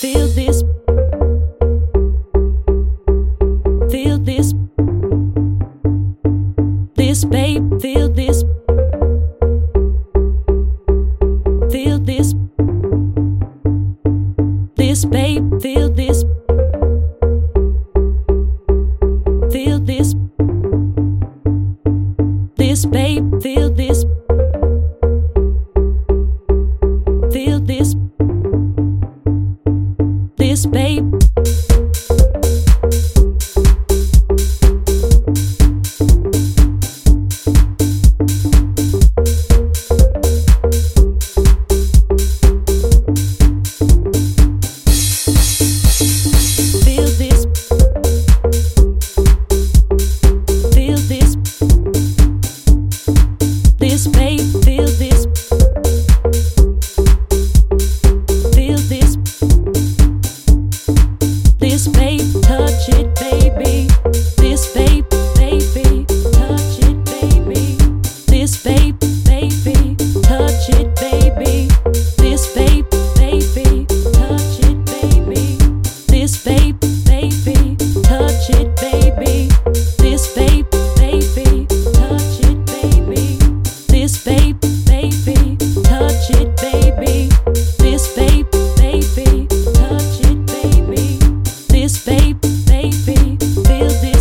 Feel this. Feel this. This babe, feel this. Feel this. This babe, feel deep, baby, feel deep.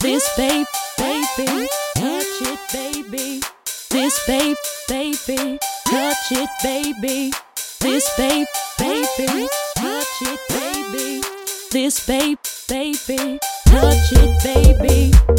This babe, baby, touch it, baby. This babe, baby, touch it, baby. This babe, baby, touch it, baby. This babe, baby, touch it, baby.